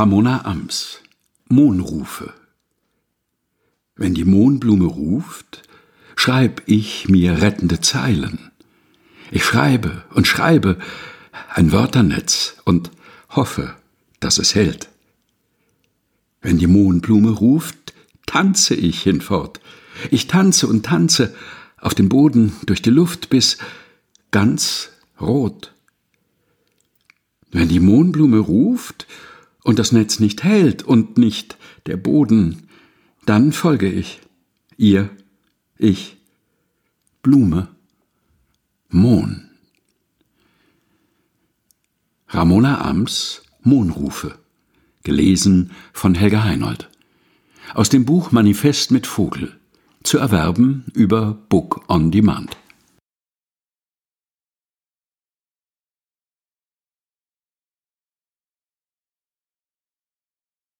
Ramona Ams Mohnrufe Wenn die Mohnblume ruft, schreib ich mir rettende Zeilen. Ich schreibe und schreibe ein Wörternetz und hoffe, dass es hält. Wenn die Mohnblume ruft, tanze ich hinfort. Ich tanze und tanze auf dem Boden durch die Luft bis ganz rot. Wenn die Mohnblume ruft und das Netz nicht hält und nicht der Boden, dann folge ich. Ihr, ich, Blume, Mohn. Ramona Ams Mohnrufe. Gelesen von Helga Heinold. Aus dem Buch Manifest mit Vogel. Zu erwerben über Book on Demand.